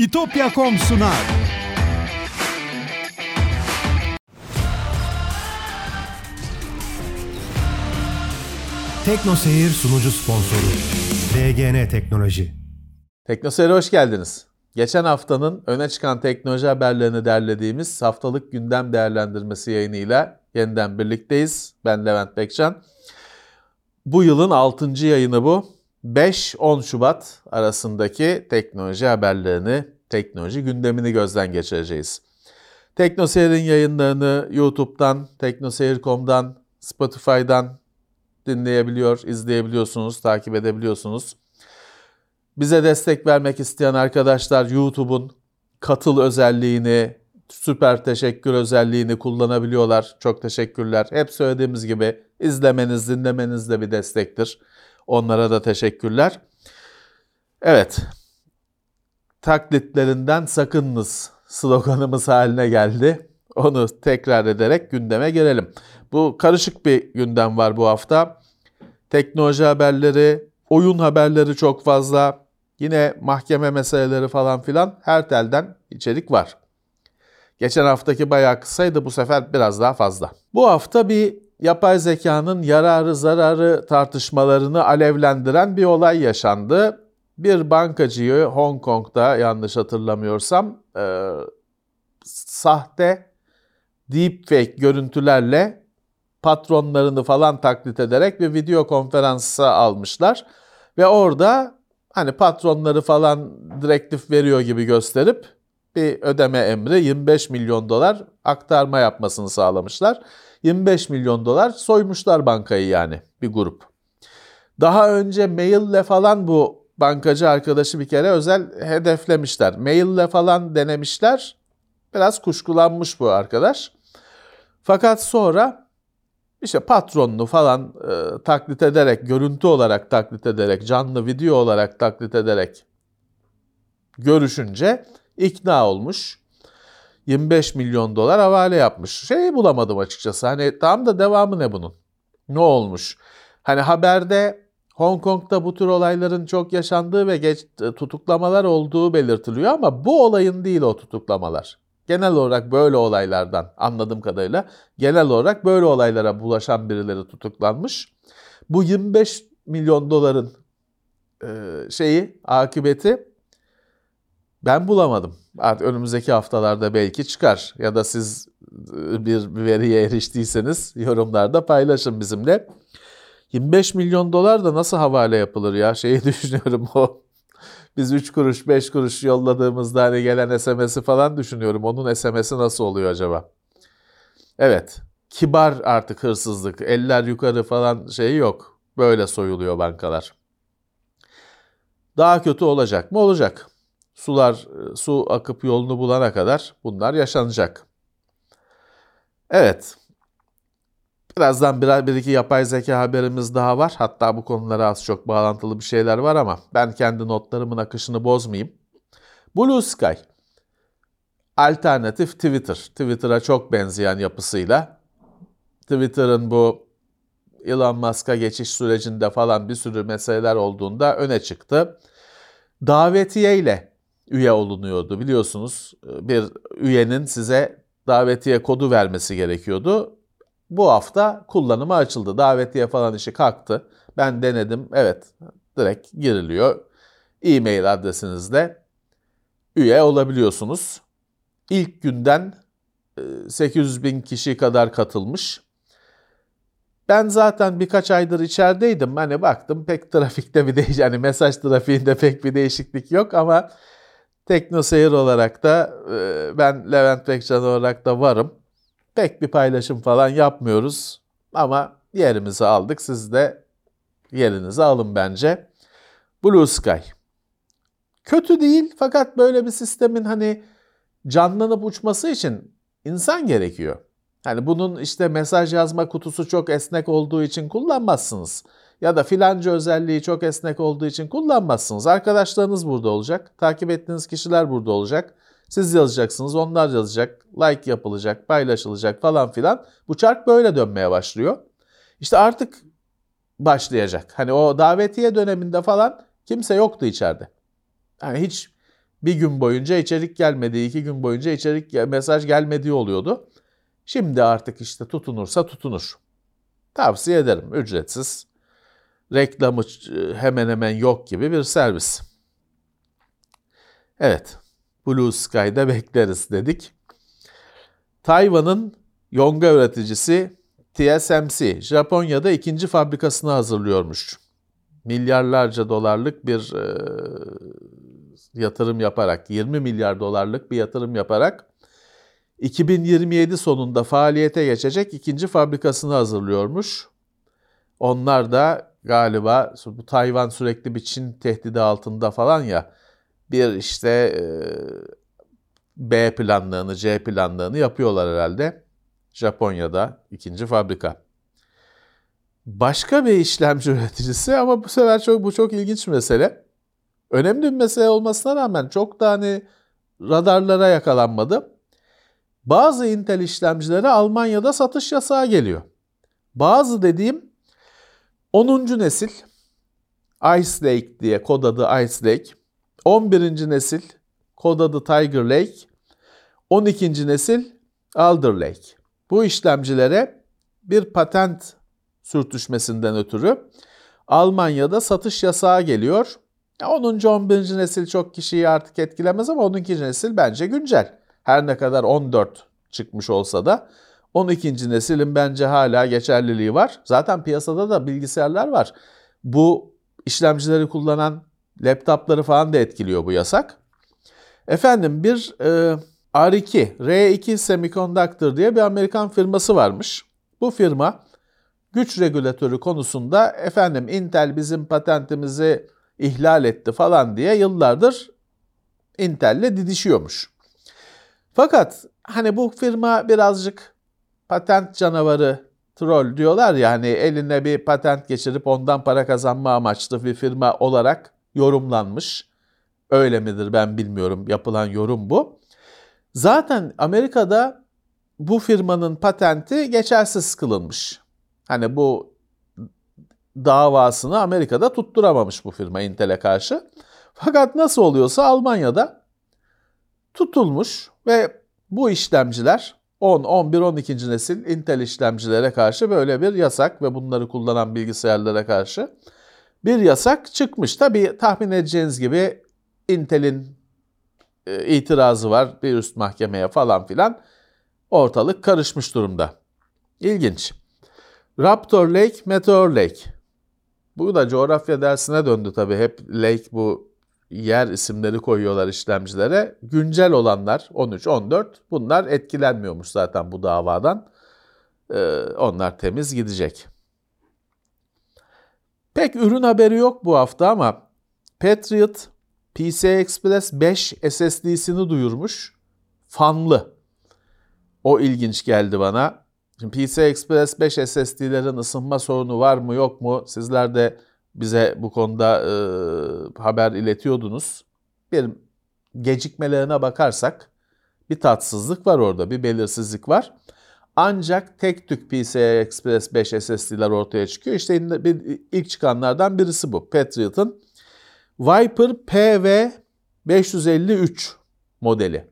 İtopya.com sunar. Tekno Seyir sunucu sponsoru DGN Teknoloji. Teknoseyir'e hoş geldiniz. Geçen haftanın öne çıkan teknoloji haberlerini derlediğimiz haftalık gündem değerlendirmesi yayınıyla yeniden birlikteyiz. Ben Levent Bekcan. Bu yılın 6. yayını bu. 5-10 Şubat arasındaki teknoloji haberlerini, teknoloji gündemini gözden geçireceğiz. Teknoseyir'in yayınlarını YouTube'dan, teknoseyir.com'dan, Spotify'dan dinleyebiliyor, izleyebiliyorsunuz, takip edebiliyorsunuz. Bize destek vermek isteyen arkadaşlar YouTube'un katıl özelliğini, süper teşekkür özelliğini kullanabiliyorlar. Çok teşekkürler. Hep söylediğimiz gibi izlemeniz, dinlemeniz de bir destektir. Onlara da teşekkürler. Evet. Taklitlerinden sakınınız sloganımız haline geldi. Onu tekrar ederek gündeme gelelim. Bu karışık bir gündem var bu hafta. Teknoloji haberleri, oyun haberleri çok fazla. Yine mahkeme meseleleri falan filan her telden içerik var. Geçen haftaki bayağı kısaydı bu sefer biraz daha fazla. Bu hafta bir yapay zekanın yararı zararı tartışmalarını alevlendiren bir olay yaşandı. Bir bankacıyı Hong Kong'da yanlış hatırlamıyorsam e, sahte deepfake görüntülerle patronlarını falan taklit ederek bir video konferansa almışlar. Ve orada hani patronları falan direktif veriyor gibi gösterip bir ödeme emri 25 milyon dolar aktarma yapmasını sağlamışlar. 25 milyon dolar soymuşlar bankayı yani bir grup. Daha önce maille falan bu bankacı arkadaşı bir kere özel hedeflemişler. Maille falan denemişler. Biraz kuşkulanmış bu arkadaş. Fakat sonra işte patronunu falan e, taklit ederek, görüntü olarak taklit ederek, canlı video olarak taklit ederek görüşünce ikna olmuş. 25 milyon dolar havale yapmış. Şeyi bulamadım açıkçası. Hani tam da devamı ne bunun? Ne olmuş? Hani haberde Hong Kong'da bu tür olayların çok yaşandığı ve geç, tutuklamalar olduğu belirtiliyor ama bu olayın değil o tutuklamalar. Genel olarak böyle olaylardan anladığım kadarıyla genel olarak böyle olaylara bulaşan birileri tutuklanmış. Bu 25 milyon doların e, şeyi, akıbeti ben bulamadım. Artık önümüzdeki haftalarda belki çıkar. Ya da siz bir veriye eriştiyseniz yorumlarda paylaşın bizimle. 25 milyon dolar da nasıl havale yapılır ya? Şeyi düşünüyorum o. Biz 3 kuruş 5 kuruş yolladığımızda hani gelen SMS'i falan düşünüyorum. Onun SMS'i nasıl oluyor acaba? Evet. Kibar artık hırsızlık. Eller yukarı falan şeyi yok. Böyle soyuluyor bankalar. Daha kötü olacak mı? Olacak. Sular, su akıp yolunu bulana kadar bunlar yaşanacak. Evet. Birazdan bir, bir iki yapay zeka haberimiz daha var. Hatta bu konulara az çok bağlantılı bir şeyler var ama ben kendi notlarımın akışını bozmayayım. Blue Sky. Alternatif Twitter. Twitter'a çok benzeyen yapısıyla. Twitter'ın bu Elon Musk'a geçiş sürecinde falan bir sürü meseleler olduğunda öne çıktı. Davetiye ile üye olunuyordu biliyorsunuz. Bir üyenin size davetiye kodu vermesi gerekiyordu. Bu hafta kullanıma açıldı. Davetiye falan işi kalktı. Ben denedim. Evet direkt giriliyor. E-mail adresinizle üye olabiliyorsunuz. İlk günden 800 bin kişi kadar katılmış. Ben zaten birkaç aydır içerideydim. Hani baktım pek trafikte bir değiş yani mesaj trafiğinde pek bir değişiklik yok ama teknoseyir olarak da ben Levent Bekcan olarak da varım. Pek bir paylaşım falan yapmıyoruz ama yerimizi aldık. Siz de yerinizi alın bence. Blue Sky. Kötü değil fakat böyle bir sistemin hani canlanıp uçması için insan gerekiyor. Hani bunun işte mesaj yazma kutusu çok esnek olduğu için kullanmazsınız. Ya da filanca özelliği çok esnek olduğu için kullanmazsınız. Arkadaşlarınız burada olacak. Takip ettiğiniz kişiler burada olacak. Siz yazacaksınız, onlar yazacak, like yapılacak, paylaşılacak falan filan. Bu çark böyle dönmeye başlıyor. İşte artık başlayacak. Hani o davetiye döneminde falan kimse yoktu içeride. Yani hiç bir gün boyunca içerik gelmediği, iki gün boyunca içerik mesaj gelmediği oluyordu. Şimdi artık işte tutunursa tutunur. Tavsiye ederim. Ücretsiz. Reklamı e, hemen hemen yok gibi bir servis. Evet. Blue Sky'da bekleriz dedik. Tayvan'ın yonga üreticisi TSMC Japonya'da ikinci fabrikasını hazırlıyormuş. Milyarlarca dolarlık bir e, yatırım yaparak, 20 milyar dolarlık bir yatırım yaparak 2027 sonunda faaliyete geçecek ikinci fabrikasını hazırlıyormuş. Onlar da galiba bu Tayvan sürekli bir Çin tehdidi altında falan ya bir işte e, B planlarını, C planlarını yapıyorlar herhalde. Japonya'da ikinci fabrika. Başka bir işlemci üreticisi ama bu sefer çok bu çok ilginç bir mesele. Önemli bir mesele olmasına rağmen çok da hani radarlara yakalanmadı. Bazı Intel işlemcilere Almanya'da satış yasağı geliyor. Bazı dediğim 10. nesil Ice Lake diye kod adı Ice Lake, 11. nesil kod adı Tiger Lake, 12. nesil Alder Lake. Bu işlemcilere bir patent sürtüşmesinden ötürü Almanya'da satış yasağı geliyor. 10. 11. nesil çok kişiyi artık etkilemez ama 12. nesil bence güncel. Her ne kadar 14 çıkmış olsa da 12. neslin bence hala geçerliliği var. Zaten piyasada da bilgisayarlar var. Bu işlemcileri kullanan laptopları falan da etkiliyor bu yasak. Efendim bir e, R2, R2 Semiconductor diye bir Amerikan firması varmış. Bu firma güç regülatörü konusunda efendim Intel bizim patentimizi ihlal etti falan diye yıllardır Intel'le didişiyormuş. Fakat hani bu firma birazcık patent canavarı troll diyorlar ya hani eline bir patent geçirip ondan para kazanma amaçlı bir firma olarak yorumlanmış. Öyle midir ben bilmiyorum yapılan yorum bu. Zaten Amerika'da bu firmanın patenti geçersiz kılınmış. Hani bu davasını Amerika'da tutturamamış bu firma Intel'e karşı. Fakat nasıl oluyorsa Almanya'da tutulmuş ve bu işlemciler 10, 11, 12. nesil Intel işlemcilere karşı böyle bir yasak ve bunları kullanan bilgisayarlara karşı bir yasak çıkmış. Tabii tahmin edeceğiniz gibi Intel'in e, itirazı var bir üst mahkemeye falan filan. Ortalık karışmış durumda. İlginç. Raptor Lake, Meteor Lake. Bu da coğrafya dersine döndü tabii. Hep Lake bu yer isimleri koyuyorlar işlemcilere. Güncel olanlar 13, 14 bunlar etkilenmiyormuş zaten bu davadan. Ee, onlar temiz gidecek. Pek ürün haberi yok bu hafta ama Patriot PCI Express 5 SSD'sini duyurmuş. Fanlı. O ilginç geldi bana. Şimdi PCI Express 5 SSD'lerin ısınma sorunu var mı yok mu? Sizler de bize bu konuda e, haber iletiyordunuz. Bir gecikmelerine bakarsak bir tatsızlık var orada, bir belirsizlik var. Ancak tek tük PCI Express 5 SSD'ler ortaya çıkıyor. İşte ilk çıkanlardan birisi bu. Patriot'ın Viper PV 553 modeli.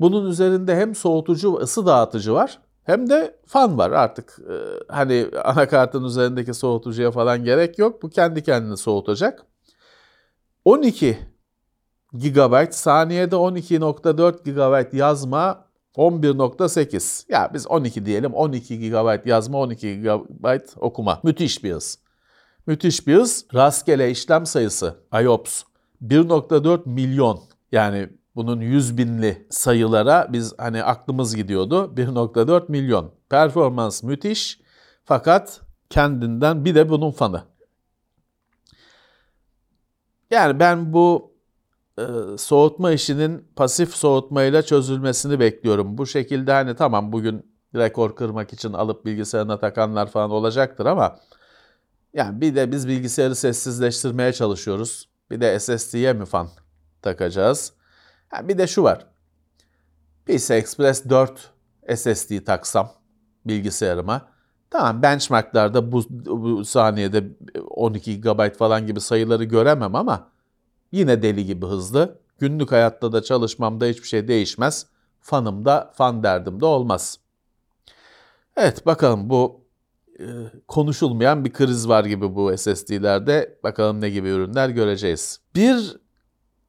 Bunun üzerinde hem soğutucu ısı dağıtıcı var hem de fan var artık. E, hani anakartın üzerindeki soğutucuya falan gerek yok. Bu kendi kendini soğutacak. 12 GB saniyede 12.4 GB yazma 11.8. Ya biz 12 diyelim 12 GB yazma 12 GB okuma. Müthiş bir hız. Müthiş bir hız. Rastgele işlem sayısı IOPS 1.4 milyon. Yani bunun 100 binli sayılara biz hani aklımız gidiyordu. 1.4 milyon. Performans müthiş fakat kendinden bir de bunun fanı. Yani ben bu e, soğutma işinin pasif soğutmayla çözülmesini bekliyorum. Bu şekilde hani tamam bugün rekor kırmak için alıp bilgisayarına takanlar falan olacaktır ama yani bir de biz bilgisayarı sessizleştirmeye çalışıyoruz. Bir de SSD'ye mi fan takacağız? Ha, bir de şu var. PCI Express 4 SSD taksam bilgisayarıma. Tamam benchmarklarda bu, bu saniyede 12 GB falan gibi sayıları göremem ama yine deli gibi hızlı. Günlük hayatta da çalışmamda hiçbir şey değişmez. Fanım da fan derdim de olmaz. Evet bakalım bu e, konuşulmayan bir kriz var gibi bu SSD'lerde. Bakalım ne gibi ürünler göreceğiz. Bir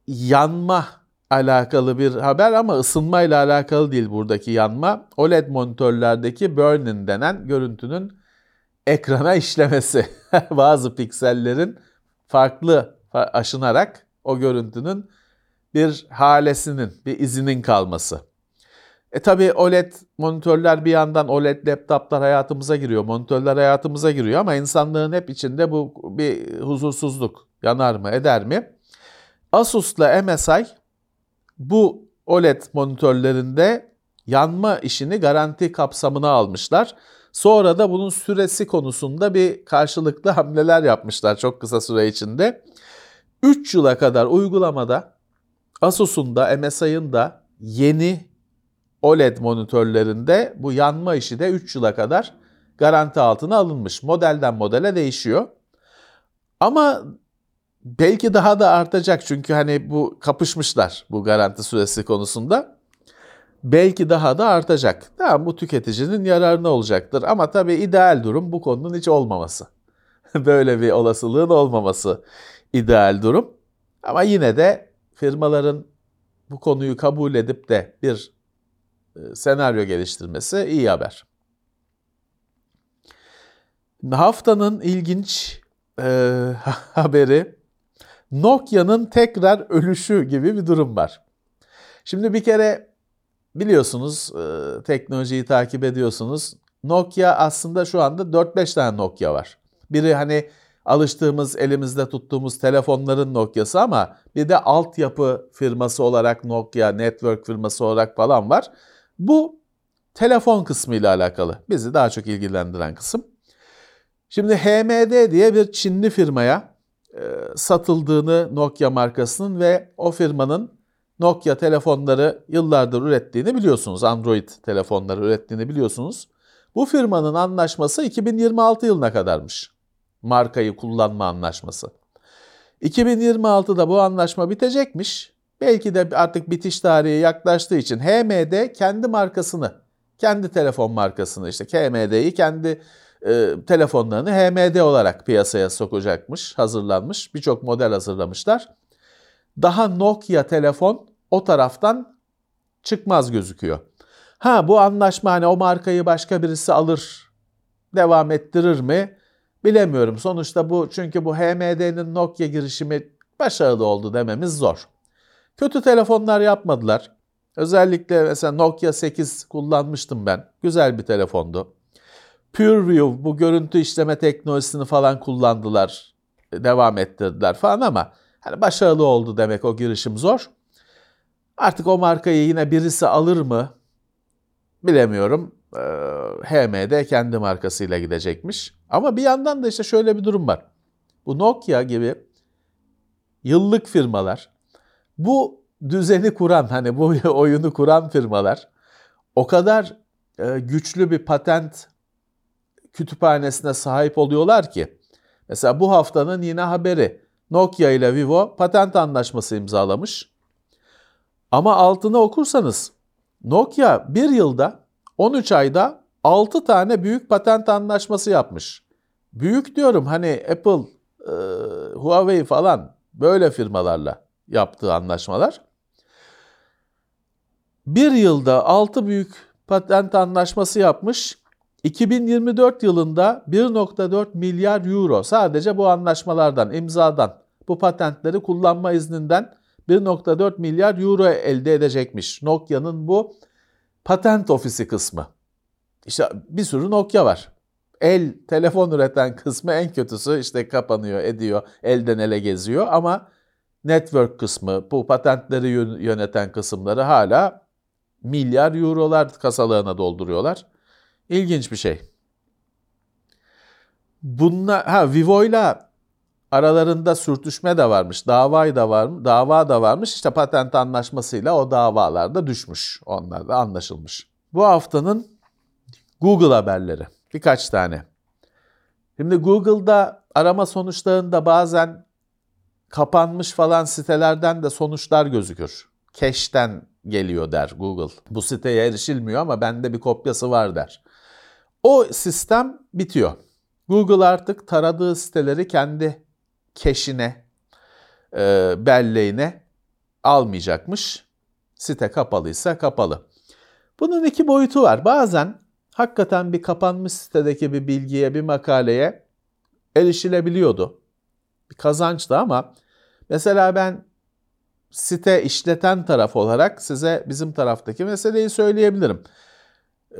yanma alakalı bir haber ama ısınmayla alakalı değil buradaki yanma. OLED monitörlerdeki burn-in denen görüntünün ekrana işlemesi. Bazı piksellerin farklı aşınarak o görüntünün bir halesinin, bir izinin kalması. E tabi OLED monitörler bir yandan OLED laptoplar hayatımıza giriyor, monitörler hayatımıza giriyor ama insanlığın hep içinde bu bir huzursuzluk yanar mı eder mi? Asus'la MSI bu OLED monitörlerinde yanma işini garanti kapsamına almışlar. Sonra da bunun süresi konusunda bir karşılıklı hamleler yapmışlar çok kısa süre içinde. 3 yıla kadar uygulamada Asus'un da MSI'ın da yeni OLED monitörlerinde bu yanma işi de 3 yıla kadar garanti altına alınmış. Modelden modele değişiyor. Ama belki daha da artacak çünkü hani bu kapışmışlar bu garanti süresi konusunda. Belki daha da artacak. Tamam bu tüketicinin yararına olacaktır ama tabii ideal durum bu konunun hiç olmaması. Böyle bir olasılığın olmaması ideal durum. Ama yine de firmaların bu konuyu kabul edip de bir e, senaryo geliştirmesi iyi haber. Haftanın ilginç e, haberi Nokia'nın tekrar ölüşü gibi bir durum var. Şimdi bir kere biliyorsunuz e, teknolojiyi takip ediyorsunuz. Nokia aslında şu anda 4-5 tane Nokia var. Biri hani alıştığımız elimizde tuttuğumuz telefonların Nokia'sı ama bir de altyapı firması olarak Nokia, network firması olarak falan var. Bu telefon kısmı ile alakalı. Bizi daha çok ilgilendiren kısım. Şimdi HMD diye bir Çinli firmaya satıldığını Nokia markasının ve o firmanın Nokia telefonları yıllardır ürettiğini biliyorsunuz. Android telefonları ürettiğini biliyorsunuz. Bu firmanın anlaşması 2026 yılına kadarmış. Markayı kullanma anlaşması. 2026'da bu anlaşma bitecekmiş. Belki de artık bitiş tarihi yaklaştığı için HMD kendi markasını, kendi telefon markasını işte HMD'yi kendi e, telefonlarını HMD olarak piyasaya sokacakmış, hazırlanmış. Birçok model hazırlamışlar. Daha Nokia telefon o taraftan çıkmaz gözüküyor. Ha bu anlaşma hani o markayı başka birisi alır, devam ettirir mi? Bilemiyorum. Sonuçta bu çünkü bu HMD'nin Nokia girişimi başarılı oldu dememiz zor. Kötü telefonlar yapmadılar. Özellikle mesela Nokia 8 kullanmıştım ben. Güzel bir telefondu. PureView bu görüntü işleme teknolojisini falan kullandılar. Devam ettirdiler falan ama hani başarılı oldu demek o girişim zor. Artık o markayı yine birisi alır mı bilemiyorum. Ee, HMD kendi markasıyla gidecekmiş. Ama bir yandan da işte şöyle bir durum var. Bu Nokia gibi yıllık firmalar bu düzeni kuran hani bu oyunu kuran firmalar o kadar e, güçlü bir patent kütüphanesine sahip oluyorlar ki mesela bu haftanın yine haberi Nokia ile Vivo patent anlaşması imzalamış. Ama altını okursanız Nokia bir yılda 13 ayda 6 tane büyük patent anlaşması yapmış. Büyük diyorum hani Apple, e, Huawei falan böyle firmalarla yaptığı anlaşmalar. Bir yılda 6 büyük patent anlaşması yapmış. 2024 yılında 1.4 milyar euro sadece bu anlaşmalardan, imzadan, bu patentleri kullanma izninden 1.4 milyar euro elde edecekmiş. Nokia'nın bu patent ofisi kısmı. İşte bir sürü Nokia var. El telefon üreten kısmı en kötüsü işte kapanıyor, ediyor, elden ele geziyor ama network kısmı, bu patentleri yöneten kısımları hala milyar eurolar kasalarına dolduruyorlar. İlginç bir şey. Bunlar ha Vivo'yla aralarında sürtüşme de varmış, dava da var, dava da varmış. İşte patent anlaşmasıyla o davalar da düşmüş. Onlar da anlaşılmış. Bu haftanın Google haberleri. Birkaç tane. Şimdi Google'da arama sonuçlarında bazen kapanmış falan sitelerden de sonuçlar gözükür. Cache'den geliyor der Google. Bu siteye erişilmiyor ama bende bir kopyası var der. O sistem bitiyor. Google artık taradığı siteleri kendi cache'ine, e, belleğine almayacakmış. Site kapalıysa kapalı. Bunun iki boyutu var. Bazen hakikaten bir kapanmış sitedeki bir bilgiye, bir makaleye erişilebiliyordu. Bir kazançtı ama mesela ben site işleten taraf olarak size bizim taraftaki meseleyi söyleyebilirim.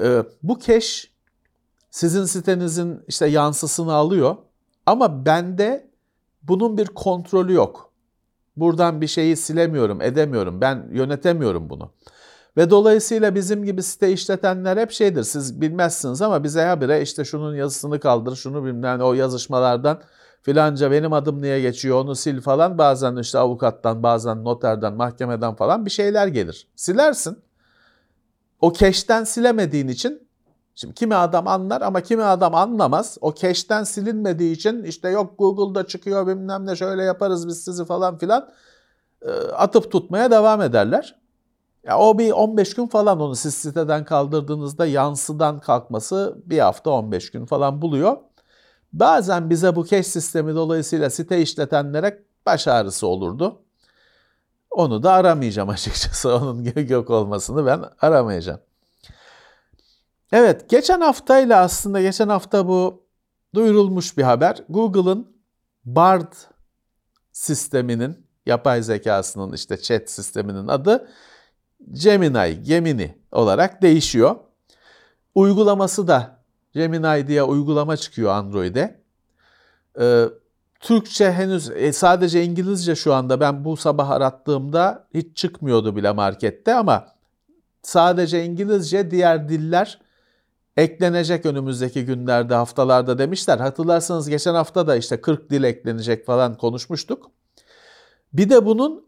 Ee, bu cache sizin sitenizin işte yansısını alıyor ama bende bunun bir kontrolü yok. Buradan bir şeyi silemiyorum, edemiyorum. Ben yönetemiyorum bunu. Ve dolayısıyla bizim gibi site işletenler hep şeydir. Siz bilmezsiniz ama bize habire işte şunun yazısını kaldır, şunu bilmem o yazışmalardan filanca benim adım niye geçiyor onu sil falan. Bazen işte avukattan, bazen noterden, mahkemeden falan bir şeyler gelir. Silersin. O keşten silemediğin için Şimdi kimi adam anlar ama kimi adam anlamaz. O keşten silinmediği için işte yok Google'da çıkıyor bilmem ne şöyle yaparız biz sizi falan filan atıp tutmaya devam ederler. Ya o bir 15 gün falan onu siz siteden kaldırdığınızda yansıdan kalkması bir hafta 15 gün falan buluyor. Bazen bize bu cache sistemi dolayısıyla site işletenlere baş ağrısı olurdu. Onu da aramayacağım açıkçası. Onun yok olmasını ben aramayacağım. Evet, geçen haftayla aslında geçen hafta bu duyurulmuş bir haber. Google'ın Bard sisteminin, yapay zekasının işte chat sisteminin adı Gemini, Gemini olarak değişiyor. Uygulaması da Gemini diye uygulama çıkıyor Android'e. Ee, Türkçe henüz e, sadece İngilizce şu anda ben bu sabah arattığımda hiç çıkmıyordu bile markette ama sadece İngilizce diğer diller eklenecek önümüzdeki günlerde haftalarda demişler. Hatırlarsanız geçen hafta da işte 40 dil eklenecek falan konuşmuştuk. Bir de bunun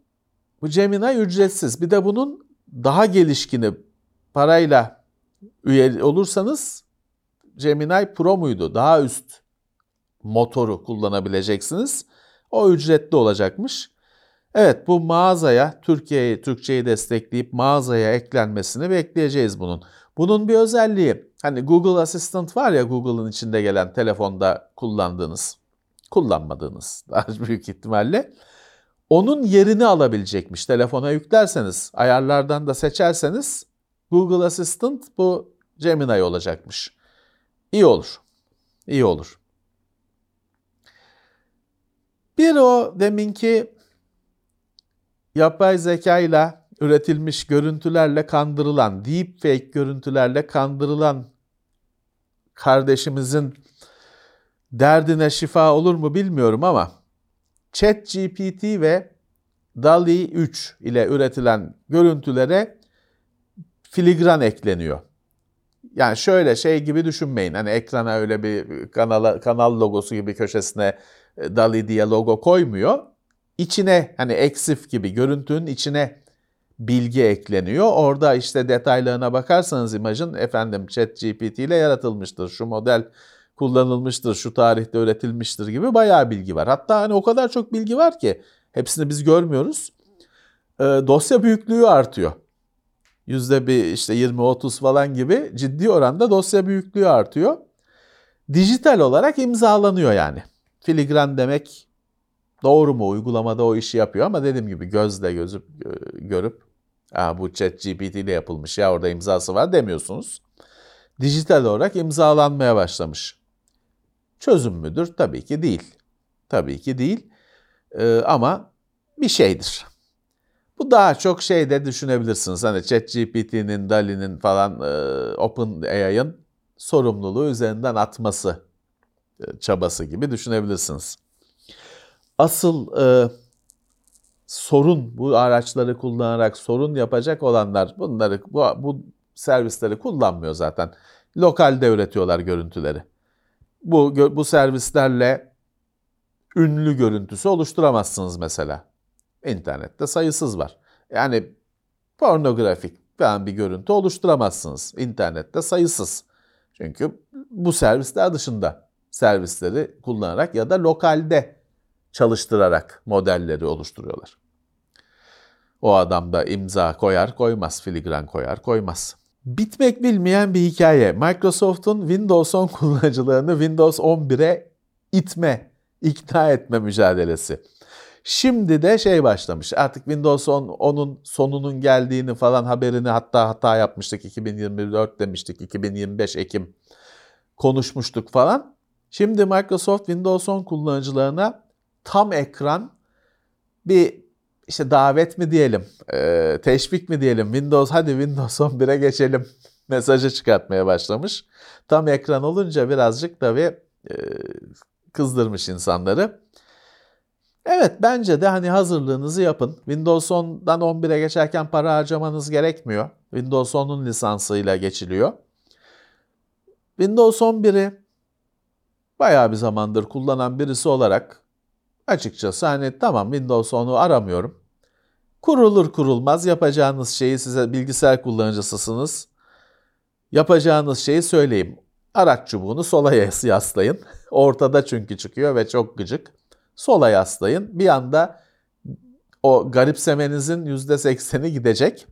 bu Gemini ücretsiz. Bir de bunun daha gelişkini parayla üye olursanız Gemini Pro muydu? Daha üst motoru kullanabileceksiniz. O ücretli olacakmış. Evet bu mağazaya Türkiye'yi Türkçeyi destekleyip mağazaya eklenmesini bekleyeceğiz bunun. Bunun bir özelliği hani Google Assistant var ya Google'ın içinde gelen telefonda kullandığınız, kullanmadığınız daha büyük ihtimalle. Onun yerini alabilecekmiş. Telefona yüklerseniz, ayarlardan da seçerseniz Google Assistant bu Gemini olacakmış. İyi olur. İyi olur. Bir o deminki yapay zeka ile üretilmiş görüntülerle kandırılan, deepfake görüntülerle kandırılan kardeşimizin derdine şifa olur mu bilmiyorum ama ChatGPT ve DALI 3 ile üretilen görüntülere filigran ekleniyor. Yani şöyle şey gibi düşünmeyin. Hani ekrana öyle bir kanala, kanal logosu gibi köşesine e, DALI diye logo koymuyor. İçine hani eksif gibi görüntünün içine bilgi ekleniyor. Orada işte detaylarına bakarsanız imajın efendim ChatGPT ile yaratılmıştır. Şu model kullanılmıştır, şu tarihte üretilmiştir gibi bayağı bilgi var. Hatta hani o kadar çok bilgi var ki hepsini biz görmüyoruz. E, dosya büyüklüğü artıyor. Yüzde bir işte 20-30 falan gibi ciddi oranda dosya büyüklüğü artıyor. Dijital olarak imzalanıyor yani. Filigran demek doğru mu uygulamada o işi yapıyor ama dediğim gibi gözle gözüp görüp Aa, bu chat GPT ile yapılmış ya orada imzası var demiyorsunuz. Dijital olarak imzalanmaya başlamış. Çözüm müdür? Tabii ki değil. Tabii ki değil. Ee, ama bir şeydir. Bu daha çok şey de düşünebilirsiniz. Hani ChatGPT'nin, DALI'nin falan e, OpenAI'ın sorumluluğu üzerinden atması e, çabası gibi düşünebilirsiniz. Asıl e, sorun bu araçları kullanarak sorun yapacak olanlar bunları bu, bu servisleri kullanmıyor zaten. Lokalde üretiyorlar görüntüleri. Bu bu servislerle ünlü görüntüsü oluşturamazsınız mesela. İnternette sayısız var. Yani pornografik falan bir görüntü oluşturamazsınız. İnternette sayısız. Çünkü bu servisler dışında servisleri kullanarak ya da lokalde çalıştırarak modelleri oluşturuyorlar. O adam da imza koyar koymaz, filigran koyar koymaz. Bitmek bilmeyen bir hikaye. Microsoft'un Windows 10 kullanıcılarını Windows 11'e itme, ikna etme mücadelesi. Şimdi de şey başlamış. Artık Windows 10 onun sonunun geldiğini falan haberini hatta hata yapmıştık 2024 demiştik 2025 Ekim konuşmuştuk falan. Şimdi Microsoft Windows 10 kullanıcılarına tam ekran bir işte davet mi diyelim, e, teşvik mi diyelim, Windows hadi Windows 11'e geçelim mesajı çıkartmaya başlamış. Tam ekran olunca birazcık tabii e, kızdırmış insanları. Evet bence de hani hazırlığınızı yapın. Windows 10'dan 11'e geçerken para harcamanız gerekmiyor. Windows 10'un lisansıyla geçiliyor. Windows 11'i bayağı bir zamandır kullanan birisi olarak açıkçası hani tamam Windows 10'u aramıyorum. Kurulur kurulmaz yapacağınız şeyi size bilgisayar kullanıcısısınız. Yapacağınız şeyi söyleyeyim. Araç çubuğunu sola yaslayın. Ortada çünkü çıkıyor ve çok gıcık. Sola yaslayın. Bir anda o garipsemenizin %80'i gidecek.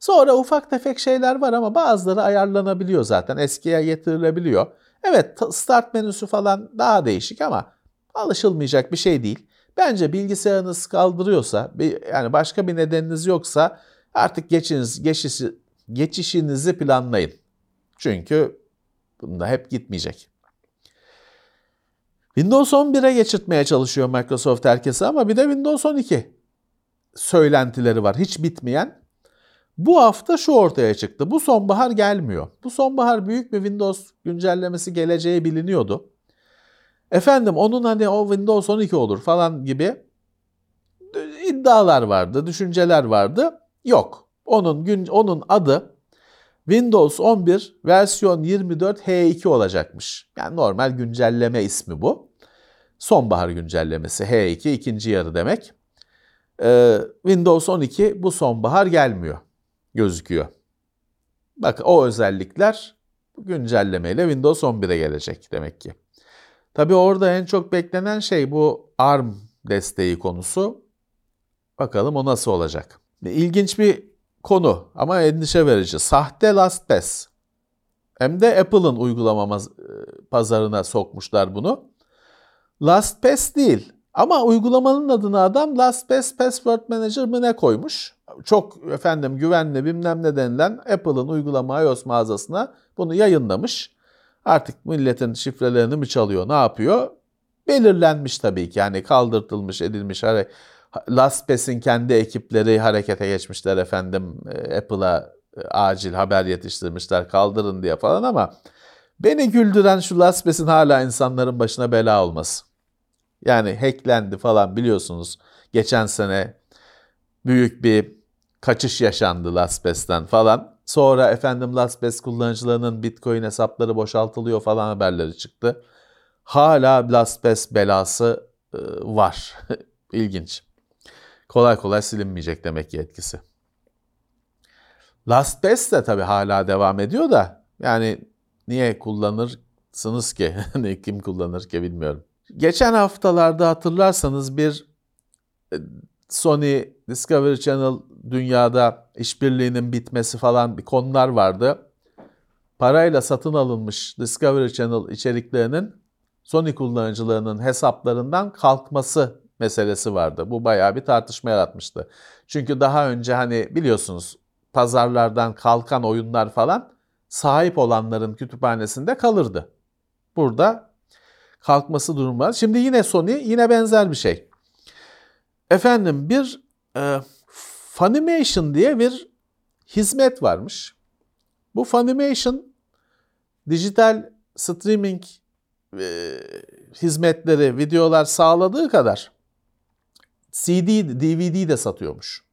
Sonra ufak tefek şeyler var ama bazıları ayarlanabiliyor zaten. Eskiye getirilebiliyor. Evet start menüsü falan daha değişik ama alışılmayacak bir şey değil. Bence bilgisayarınız kaldırıyorsa, yani başka bir nedeniniz yoksa artık geçiniz, geçişi, geçişinizi planlayın. Çünkü bunda hep gitmeyecek. Windows 11'e geçirtmeye çalışıyor Microsoft herkese ama bir de Windows 12 söylentileri var. Hiç bitmeyen. Bu hafta şu ortaya çıktı. Bu sonbahar gelmiyor. Bu sonbahar büyük bir Windows güncellemesi geleceği biliniyordu. Efendim onun hani o Windows 12 olur falan gibi iddialar vardı, düşünceler vardı. Yok. Onun gün onun adı Windows 11 versiyon 24 H2 olacakmış. Yani normal güncelleme ismi bu. Sonbahar güncellemesi H2 ikinci yarı demek. Ee, Windows 12 bu sonbahar gelmiyor gözüküyor. Bak o özellikler güncellemeyle Windows 11'e gelecek demek ki. Tabi orada en çok beklenen şey bu ARM desteği konusu. Bakalım o nasıl olacak. İlginç bir konu ama endişe verici. Sahte LastPass. Hem de Apple'ın uygulama e, pazarına sokmuşlar bunu. LastPass değil ama uygulamanın adını adam LastPass Password Manager mı ne koymuş? Çok efendim güvenli bilmem ne denilen Apple'ın uygulama iOS mağazasına bunu yayınlamış. Artık milletin şifrelerini mi çalıyor, ne yapıyor? Belirlenmiş tabii ki. Yani kaldırtılmış, edilmiş. LastPass'in kendi ekipleri harekete geçmişler efendim. E, Apple'a e, acil haber yetiştirmişler kaldırın diye falan ama beni güldüren şu LastPass'in hala insanların başına bela olması. Yani hacklendi falan biliyorsunuz. Geçen sene büyük bir kaçış yaşandı LastPass'ten falan. Sonra efendim LastPass kullanıcılarının Bitcoin hesapları boşaltılıyor falan haberleri çıktı. Hala LastPass belası e, var. İlginç. Kolay kolay silinmeyecek demek ki etkisi. LastPass de tabii hala devam ediyor da yani niye kullanırsınız ki? Kim kullanır ki bilmiyorum. Geçen haftalarda hatırlarsanız bir e, Sony Discovery Channel dünyada işbirliğinin bitmesi falan bir konular vardı. Parayla satın alınmış Discovery Channel içeriklerinin Sony kullanıcılarının hesaplarından kalkması meselesi vardı. Bu bayağı bir tartışma yaratmıştı. Çünkü daha önce hani biliyorsunuz pazarlardan kalkan oyunlar falan sahip olanların kütüphanesinde kalırdı. Burada kalkması durum var. Şimdi yine Sony yine benzer bir şey. Efendim bir e, Funimation diye bir hizmet varmış. Bu Funimation dijital streaming e, hizmetleri, videolar sağladığı kadar CD, DVD de satıyormuş.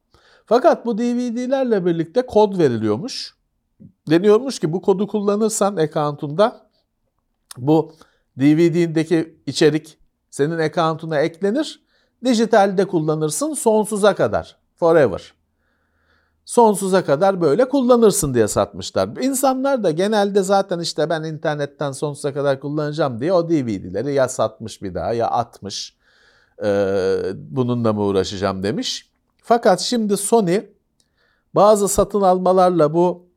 Fakat bu DVD'lerle birlikte kod veriliyormuş. Deniyormuş ki bu kodu kullanırsan account'unda bu DVD'deki içerik senin account'una eklenir. Dijitalde kullanırsın sonsuza kadar. Forever. Sonsuza kadar böyle kullanırsın diye satmışlar. İnsanlar da genelde zaten işte ben internetten sonsuza kadar kullanacağım diye o DVD'leri ya satmış bir daha ya atmış. bununla mı uğraşacağım demiş. Fakat şimdi Sony bazı satın almalarla bu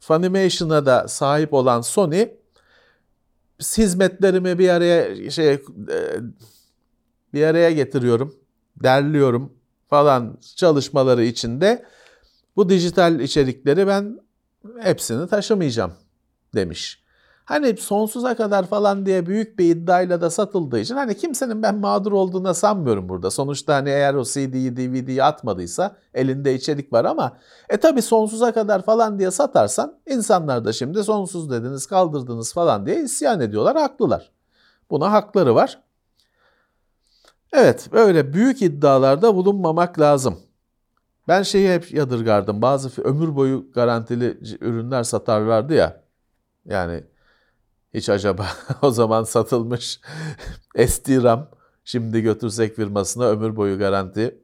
Funimation'a da sahip olan Sony hizmetlerimi bir araya şey bir araya getiriyorum, derliyorum falan çalışmaları içinde bu dijital içerikleri ben hepsini taşımayacağım demiş. Hani sonsuza kadar falan diye büyük bir iddiayla da satıldığı için hani kimsenin ben mağdur olduğuna sanmıyorum burada. Sonuçta hani eğer o CD'yi DVD'yi atmadıysa elinde içerik var ama e tabi sonsuza kadar falan diye satarsan insanlar da şimdi sonsuz dediniz kaldırdınız falan diye isyan ediyorlar haklılar. Buna hakları var. Evet böyle büyük iddialarda bulunmamak lazım. Ben şeyi hep yadırgardım. Bazı ömür boyu garantili ürünler satarlardı ya. Yani hiç acaba o zaman satılmış SD RAM şimdi götürsek firmasına ömür boyu garanti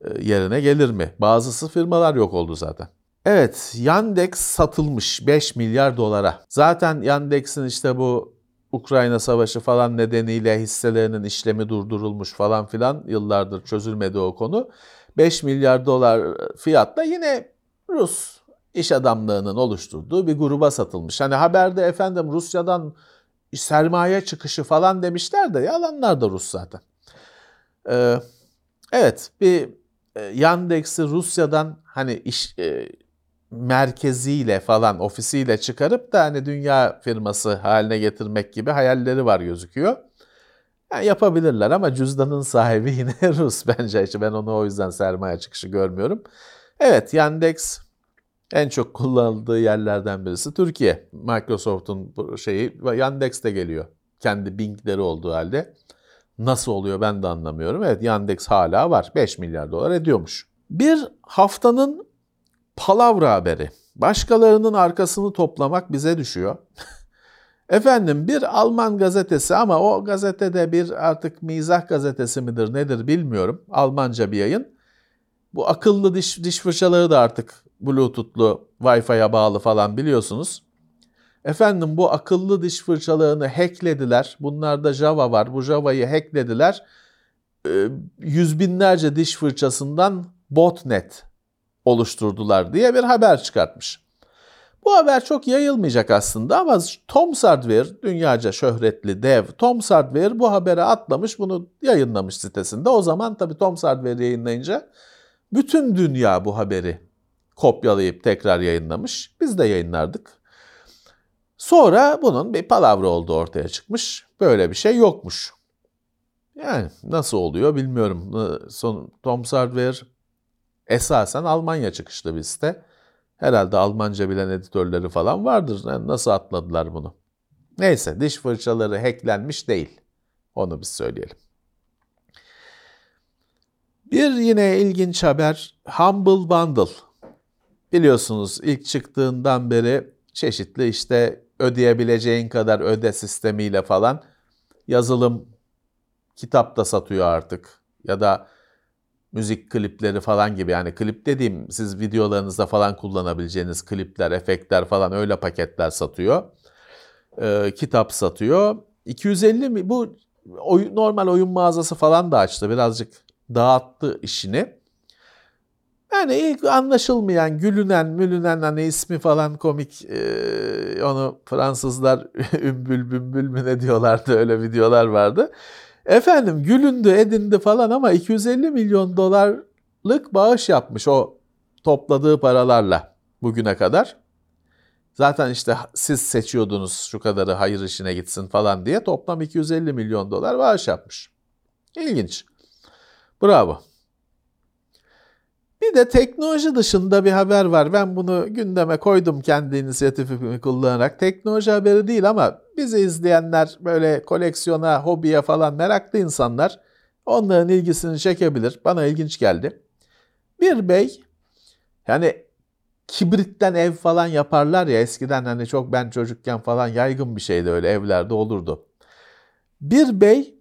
e, yerine gelir mi? Bazısı firmalar yok oldu zaten. Evet, Yandex satılmış 5 milyar dolara. Zaten Yandex'in işte bu Ukrayna Savaşı falan nedeniyle hisselerinin işlemi durdurulmuş falan filan yıllardır çözülmedi o konu. 5 milyar dolar fiyatla yine Rus iş adamlığının oluşturduğu bir gruba satılmış. Hani haberde efendim Rusya'dan sermaye çıkışı falan demişler de yalanlar da Rus zaten. Ee, evet bir e, Yandex'i Rusya'dan hani iş e, merkeziyle falan ofisiyle çıkarıp da hani dünya firması haline getirmek gibi hayalleri var gözüküyor. Yani yapabilirler ama cüzdanın sahibi yine Rus bence. İşte ben onu o yüzden sermaye çıkışı görmüyorum. Evet Yandex en çok kullanıldığı yerlerden birisi Türkiye. Microsoft'un şeyi Yandex de geliyor. Kendi Bing'leri olduğu halde. Nasıl oluyor ben de anlamıyorum. Evet Yandex hala var. 5 milyar dolar ediyormuş. Bir haftanın palavra haberi. Başkalarının arkasını toplamak bize düşüyor. Efendim bir Alman gazetesi ama o gazetede bir artık mizah gazetesi midir nedir bilmiyorum. Almanca bir yayın. Bu akıllı diş, diş fırçaları da artık Bluetooth'lu Wi-Fi'ye bağlı falan biliyorsunuz. Efendim bu akıllı diş fırçalarını hacklediler. Bunlarda Java var. Bu Java'yı hacklediler. Ee, yüz binlerce diş fırçasından botnet oluşturdular diye bir haber çıkartmış. Bu haber çok yayılmayacak aslında ama Tom Hardware, dünyaca şöhretli dev Tom Hardware bu habere atlamış, bunu yayınlamış sitesinde. O zaman tabii Tom Hardware yayınlayınca bütün dünya bu haberi kopyalayıp tekrar yayınlamış. Biz de yayınlardık. Sonra bunun bir palavra olduğu ortaya çıkmış. Böyle bir şey yokmuş. Yani nasıl oluyor bilmiyorum. Son, Tom Hardware esasen Almanya çıkışlı bir site. Herhalde Almanca bilen editörleri falan vardır. Yani nasıl atladılar bunu? Neyse diş fırçaları hacklenmiş değil. Onu biz söyleyelim. Bir yine ilginç haber Humble Bundle. Biliyorsunuz ilk çıktığından beri çeşitli işte ödeyebileceğin kadar öde sistemiyle falan yazılım kitap da satıyor artık. Ya da müzik klipleri falan gibi yani klip dediğim siz videolarınızda falan kullanabileceğiniz klipler, efektler falan öyle paketler satıyor. Ee, kitap satıyor. 250 mi bu oyun, normal oyun mağazası falan da açtı. Birazcık dağıttı işini. Yani ilk anlaşılmayan, gülünen, mülünen hani ismi falan komik. Ee, onu Fransızlar ümbül bümbül mü ne diyorlardı öyle videolar vardı. Efendim gülündü edindi falan ama 250 milyon dolarlık bağış yapmış o topladığı paralarla bugüne kadar. Zaten işte siz seçiyordunuz şu kadarı hayır işine gitsin falan diye toplam 250 milyon dolar bağış yapmış. İlginç. Bravo. Bir de teknoloji dışında bir haber var. Ben bunu gündeme koydum kendi inisiyatifimi kullanarak. Teknoloji haberi değil ama bizi izleyenler böyle koleksiyona, hobiye falan meraklı insanlar onların ilgisini çekebilir. Bana ilginç geldi. Bir bey yani kibritten ev falan yaparlar ya eskiden hani çok ben çocukken falan yaygın bir şeydi öyle evlerde olurdu. Bir bey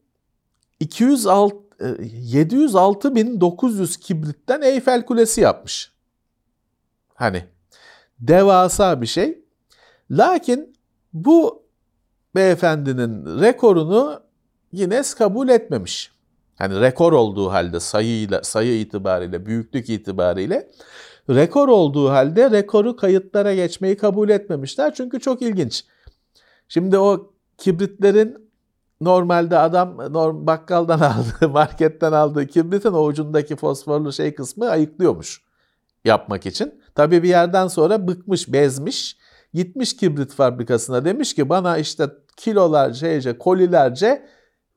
206 706.900 kibritten Eyfel Kulesi yapmış. Hani devasa bir şey. Lakin bu beyefendinin rekorunu Guinness kabul etmemiş. Hani rekor olduğu halde sayıyla sayı itibariyle, büyüklük itibariyle rekor olduğu halde rekoru kayıtlara geçmeyi kabul etmemişler. Çünkü çok ilginç. Şimdi o kibritlerin normalde adam norm, bakkaldan aldığı, marketten aldığı kibritin o ucundaki fosforlu şey kısmı ayıklıyormuş yapmak için. Tabii bir yerden sonra bıkmış, bezmiş. Gitmiş kibrit fabrikasına demiş ki bana işte kilolarca, şeyce, kolilerce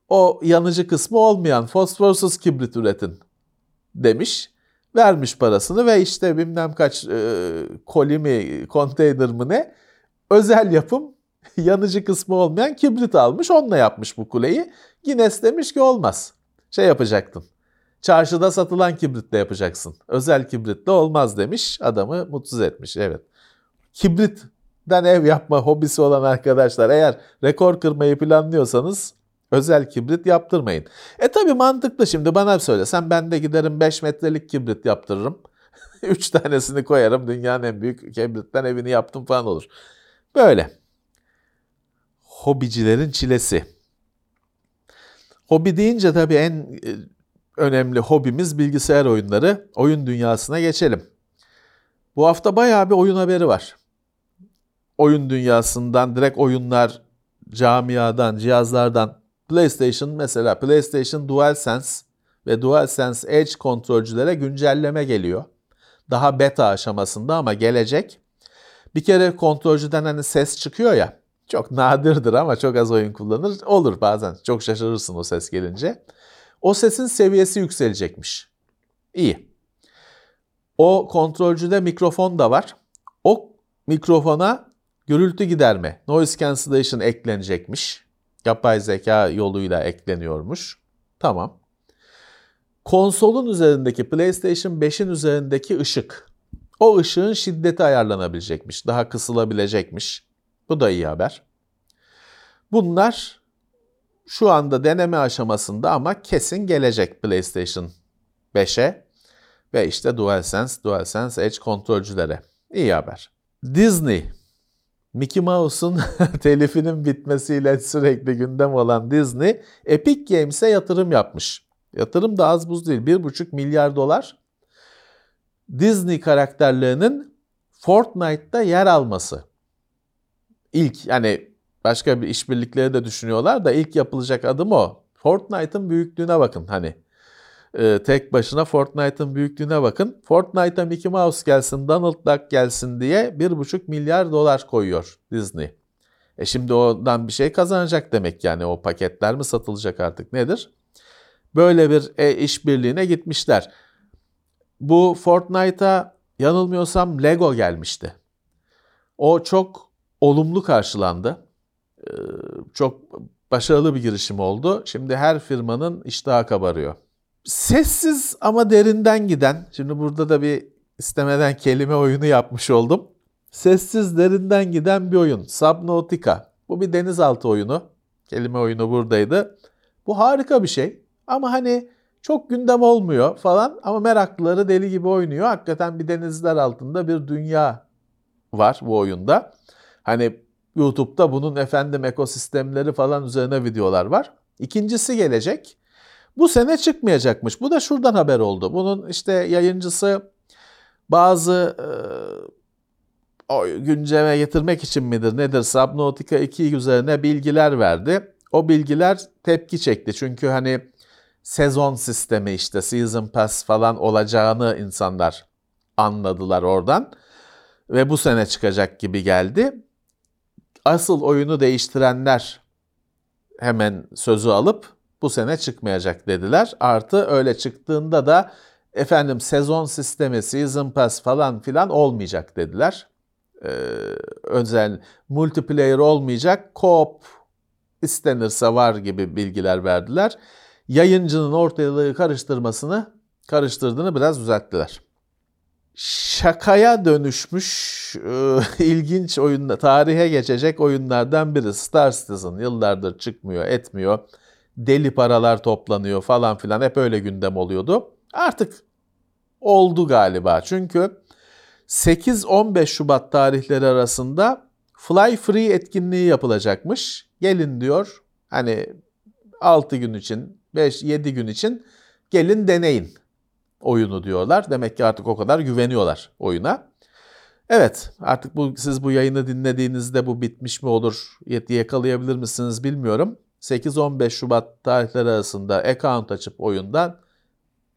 o yanıcı kısmı olmayan fosforsuz kibrit üretin demiş. Vermiş parasını ve işte bilmem kaç e, koli mi, konteyner mı ne özel yapım yanıcı kısmı olmayan kibrit almış. Onunla yapmış bu kuleyi. Guinness demiş ki olmaz. Şey yapacaktın. Çarşıda satılan kibritle yapacaksın. Özel kibritle olmaz demiş. Adamı mutsuz etmiş. Evet. Kibritten ev yapma hobisi olan arkadaşlar eğer rekor kırmayı planlıyorsanız özel kibrit yaptırmayın. E tabi mantıklı şimdi bana söylesen ben de giderim 5 metrelik kibrit yaptırırım. 3 tanesini koyarım dünyanın en büyük kibritten evini yaptım falan olur. Böyle. Hobicilerin çilesi. Hobi deyince tabii en e, önemli hobimiz bilgisayar oyunları. Oyun dünyasına geçelim. Bu hafta bayağı bir oyun haberi var. Oyun dünyasından direkt oyunlar, camiadan, cihazlardan PlayStation mesela PlayStation DualSense ve DualSense Edge kontrolcülere güncelleme geliyor. Daha beta aşamasında ama gelecek. Bir kere kontrolcüden hani ses çıkıyor ya. Çok nadirdir ama çok az oyun kullanır. Olur bazen. Çok şaşırırsın o ses gelince. O sesin seviyesi yükselecekmiş. İyi. O kontrolcüde mikrofon da var. O mikrofona gürültü giderme, noise cancellation eklenecekmiş. Yapay zeka yoluyla ekleniyormuş. Tamam. Konsolun üzerindeki PlayStation 5'in üzerindeki ışık. O ışığın şiddeti ayarlanabilecekmiş. Daha kısılabilecekmiş. Bu da iyi haber. Bunlar şu anda deneme aşamasında ama kesin gelecek PlayStation 5'e ve işte DualSense, DualSense Edge kontrolcülere. İyi haber. Disney Mickey Mouse'un telifinin bitmesiyle sürekli gündem olan Disney, Epic Games'e yatırım yapmış. Yatırım da az buz değil. 1,5 milyar dolar. Disney karakterlerinin Fortnite'da yer alması. İlk yani başka bir işbirlikleri de düşünüyorlar da ilk yapılacak adım o. Fortnite'ın büyüklüğüne bakın hani e, tek başına Fortnite'ın büyüklüğüne bakın. Fortnite'a Mickey Mouse gelsin, Donald Duck gelsin diye 1,5 milyar dolar koyuyor Disney. E şimdi oradan bir şey kazanacak demek yani o paketler mi satılacak artık nedir? Böyle bir e, işbirliğine gitmişler. Bu Fortnite'a yanılmıyorsam Lego gelmişti. O çok olumlu karşılandı. Ee, çok başarılı bir girişim oldu. Şimdi her firmanın iştahı kabarıyor sessiz ama derinden giden, şimdi burada da bir istemeden kelime oyunu yapmış oldum. Sessiz derinden giden bir oyun. Subnautica. Bu bir denizaltı oyunu. Kelime oyunu buradaydı. Bu harika bir şey. Ama hani çok gündem olmuyor falan ama meraklıları deli gibi oynuyor. Hakikaten bir denizler altında bir dünya var bu oyunda. Hani YouTube'da bunun efendim ekosistemleri falan üzerine videolar var. İkincisi gelecek. Bu sene çıkmayacakmış. Bu da şuradan haber oldu. Bunun işte yayıncısı bazı e, günceme getirmek için midir nedir Subnautica 2 üzerine bilgiler verdi. O bilgiler tepki çekti. Çünkü hani sezon sistemi işte season pass falan olacağını insanlar anladılar oradan. Ve bu sene çıkacak gibi geldi. Asıl oyunu değiştirenler hemen sözü alıp bu sene çıkmayacak dediler. Artı öyle çıktığında da efendim sezon sistemi, season pass falan filan olmayacak dediler. Ee, özel multiplayer olmayacak, co-op istenirse var gibi bilgiler verdiler. Yayıncının ortalığı karıştırmasını, karıştırdığını biraz düzelttiler. Şakaya dönüşmüş e, ilginç oyunda, tarihe geçecek oyunlardan biri Star Citizen. Yıllardır çıkmıyor, etmiyor deli paralar toplanıyor falan filan hep öyle gündem oluyordu. Artık oldu galiba. Çünkü 8-15 Şubat tarihleri arasında Fly Free etkinliği yapılacakmış. Gelin diyor. Hani 6 gün için 5-7 gün için gelin deneyin oyunu diyorlar. Demek ki artık o kadar güveniyorlar oyuna. Evet artık bu siz bu yayını dinlediğinizde bu bitmiş mi olur yakalayabilir misiniz bilmiyorum. 8-15 Şubat tarihleri arasında account açıp oyundan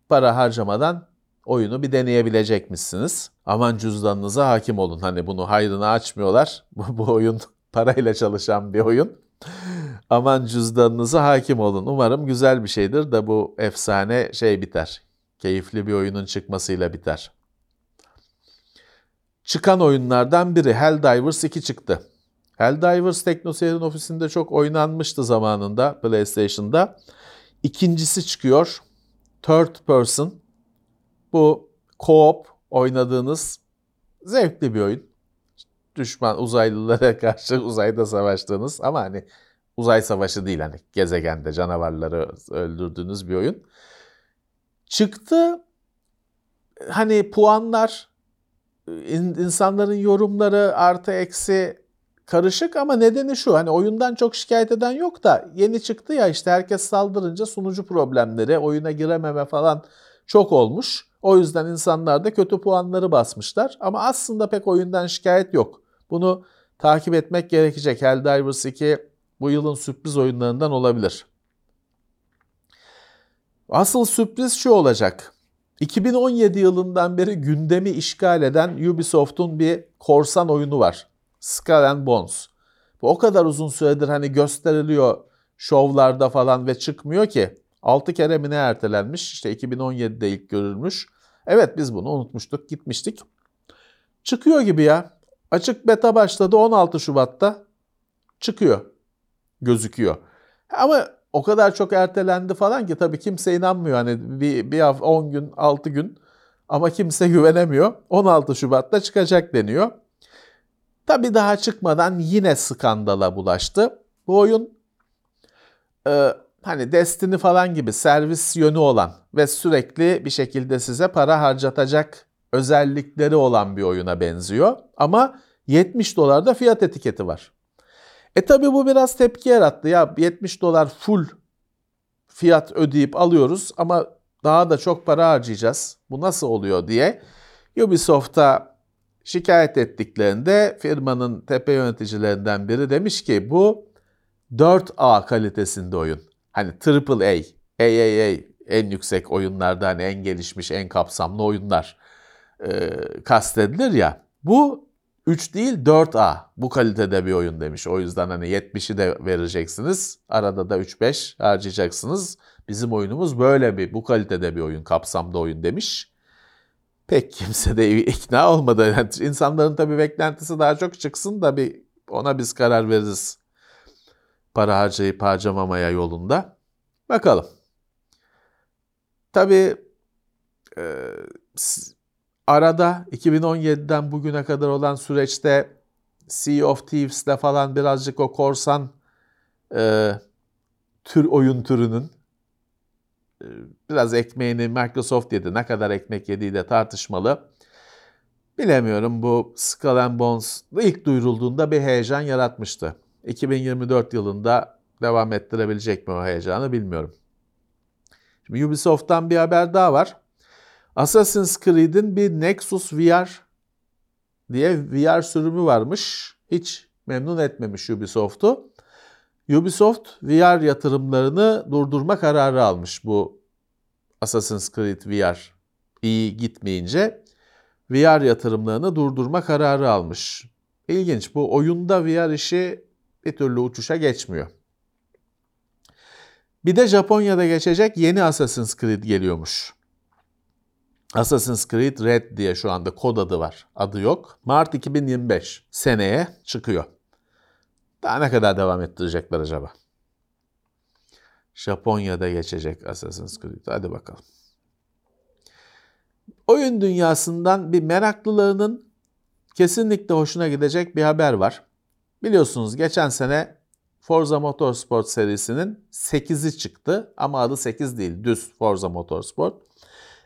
para harcamadan oyunu bir deneyebilecekmişsiniz. Aman cüzdanınıza hakim olun. Hani bunu hayrına açmıyorlar. Bu, bu oyun parayla çalışan bir oyun. Aman cüzdanınıza hakim olun. Umarım güzel bir şeydir da bu efsane şey biter. Keyifli bir oyunun çıkmasıyla biter. Çıkan oyunlardan biri Helldivers 2 çıktı. Helldivers TeknoSeyir'in ofisinde çok oynanmıştı zamanında PlayStation'da. İkincisi çıkıyor. Third Person. Bu co-op oynadığınız zevkli bir oyun. Düşman uzaylılara karşı uzayda savaştığınız ama hani uzay savaşı değil hani gezegende canavarları öldürdüğünüz bir oyun. Çıktı hani puanlar insanların yorumları artı eksi karışık ama nedeni şu hani oyundan çok şikayet eden yok da yeni çıktı ya işte herkes saldırınca sunucu problemleri, oyuna girememe falan çok olmuş. O yüzden insanlar da kötü puanları basmışlar ama aslında pek oyundan şikayet yok. Bunu takip etmek gerekecek. Helldivers 2 bu yılın sürpriz oyunlarından olabilir. Asıl sürpriz şu olacak. 2017 yılından beri gündemi işgal eden Ubisoft'un bir korsan oyunu var. Skull and Bones. Bu o kadar uzun süredir hani gösteriliyor şovlarda falan ve çıkmıyor ki. 6 kere mi ne ertelenmiş? İşte 2017'de ilk görülmüş. Evet biz bunu unutmuştuk, gitmiştik. Çıkıyor gibi ya. Açık beta başladı 16 Şubat'ta. Çıkıyor. Gözüküyor. Ama o kadar çok ertelendi falan ki tabii kimse inanmıyor. Hani bir, bir hafta 10 gün 6 gün ama kimse güvenemiyor. 16 Şubat'ta çıkacak deniyor. Tabii daha çıkmadan yine skandala bulaştı. Bu oyun e, hani Destiny falan gibi servis yönü olan ve sürekli bir şekilde size para harcatacak özellikleri olan bir oyuna benziyor. Ama 70 dolarda fiyat etiketi var. E tabi bu biraz tepki yarattı. Ya 70 dolar full fiyat ödeyip alıyoruz ama daha da çok para harcayacağız. Bu nasıl oluyor diye Ubisoft'a şikayet ettiklerinde firmanın tepe yöneticilerinden biri demiş ki bu 4A kalitesinde oyun. Hani AAA, AAA en yüksek oyunlarda hani en gelişmiş, en kapsamlı oyunlar e, kastedilir ya. Bu 3 değil 4A bu kalitede bir oyun demiş. O yüzden hani 70'i de vereceksiniz. Arada da 3-5 harcayacaksınız. Bizim oyunumuz böyle bir bu kalitede bir oyun, kapsamda oyun demiş. Pek kimse de ikna olmadı. Yani insanların tabii beklentisi daha çok çıksın da bir ona biz karar veririz. Para harcayıp harcamamaya yolunda. Bakalım. Tabii e, arada 2017'den bugüne kadar olan süreçte Sea of Thieves'le falan birazcık o korsan e, tür oyun türünün e, biraz ekmeğini Microsoft yedi. Ne kadar ekmek yediği de tartışmalı. Bilemiyorum bu Skull and Bones ilk duyurulduğunda bir heyecan yaratmıştı. 2024 yılında devam ettirebilecek mi o heyecanı bilmiyorum. Şimdi Ubisoft'tan bir haber daha var. Assassin's Creed'in bir Nexus VR diye VR sürümü varmış. Hiç memnun etmemiş Ubisoft'u. Ubisoft VR yatırımlarını durdurma kararı almış bu Assassin's Creed VR iyi gitmeyince VR yatırımlarını durdurma kararı almış. İlginç bu oyunda VR işi bir türlü uçuşa geçmiyor. Bir de Japonya'da geçecek yeni Assassin's Creed geliyormuş. Assassin's Creed Red diye şu anda kod adı var. Adı yok. Mart 2025 seneye çıkıyor. Daha ne kadar devam ettirecekler acaba? Japonya'da geçecek Assassin's Creed. Hadi bakalım. Oyun dünyasından bir meraklılığının kesinlikle hoşuna gidecek bir haber var. Biliyorsunuz geçen sene Forza Motorsport serisinin 8'i çıktı ama adı 8 değil düz Forza Motorsport.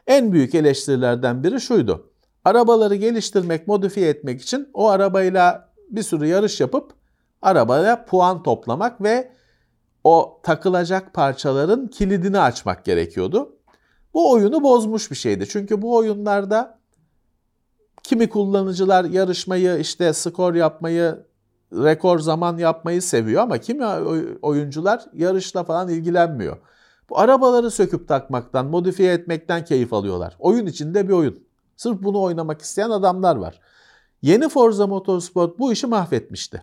En büyük eleştirilerden biri şuydu. Arabaları geliştirmek, modifiye etmek için o arabayla bir sürü yarış yapıp arabaya puan toplamak ve o takılacak parçaların kilidini açmak gerekiyordu. Bu oyunu bozmuş bir şeydi. Çünkü bu oyunlarda kimi kullanıcılar yarışmayı, işte skor yapmayı, rekor zaman yapmayı seviyor ama kimi oy- oyuncular yarışla falan ilgilenmiyor. Bu arabaları söküp takmaktan, modifiye etmekten keyif alıyorlar. Oyun içinde bir oyun. Sırf bunu oynamak isteyen adamlar var. Yeni Forza Motorsport bu işi mahvetmişti.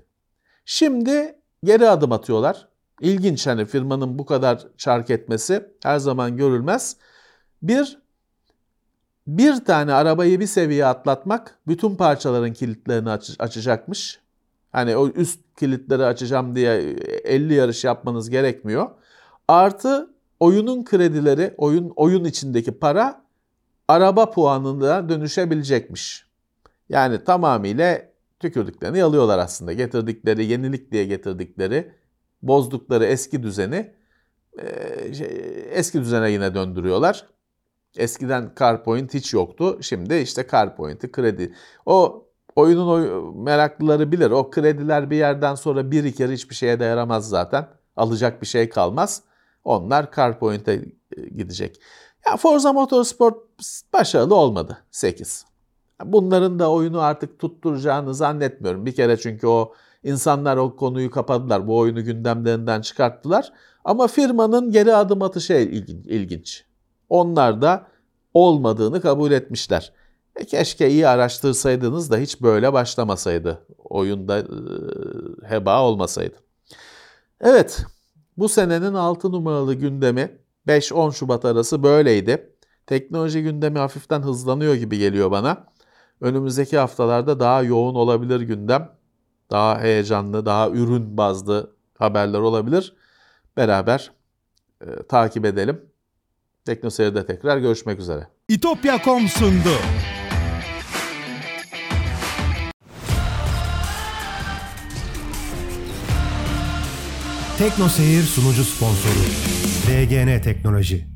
Şimdi geri adım atıyorlar. İlginç hani firmanın bu kadar çark etmesi her zaman görülmez. Bir, bir tane arabayı bir seviye atlatmak bütün parçaların kilitlerini aç- açacakmış. Hani o üst kilitleri açacağım diye 50 yarış yapmanız gerekmiyor. Artı oyunun kredileri, oyun oyun içindeki para araba puanına dönüşebilecekmiş. Yani tamamıyla tükürdüklerini yalıyorlar aslında. Getirdikleri, yenilik diye getirdikleri, bozdukları eski düzeni e, şey, eski düzene yine döndürüyorlar. Eskiden CarPoint hiç yoktu. Şimdi işte CarPoint'i kredi. O oyunun oy- meraklıları bilir. O krediler bir yerden sonra bir iki kere hiçbir şeye de yaramaz zaten. Alacak bir şey kalmaz. Onlar CarPoint'e e, gidecek. Ya Forza Motorsport başarılı olmadı. 8. Bunların da oyunu artık tutturacağını zannetmiyorum. Bir kere çünkü o insanlar o konuyu kapadılar. Bu oyunu gündemlerinden çıkarttılar. Ama firmanın geri adım atışı ilgin- ilginç. Onlar da olmadığını kabul etmişler. E keşke iyi araştırsaydınız da hiç böyle başlamasaydı. Oyunda e, heba olmasaydı. Evet, bu senenin 6 numaralı gündemi 5-10 Şubat arası böyleydi. Teknoloji gündemi hafiften hızlanıyor gibi geliyor bana. Önümüzdeki haftalarda daha yoğun olabilir gündem. Daha heyecanlı, daha ürün bazlı haberler olabilir. Beraber e, takip edelim. Teknoseyir'de tekrar görüşmek üzere. İtopya.com sundu. Tekno Seyir sunucu sponsoru DGN Teknoloji.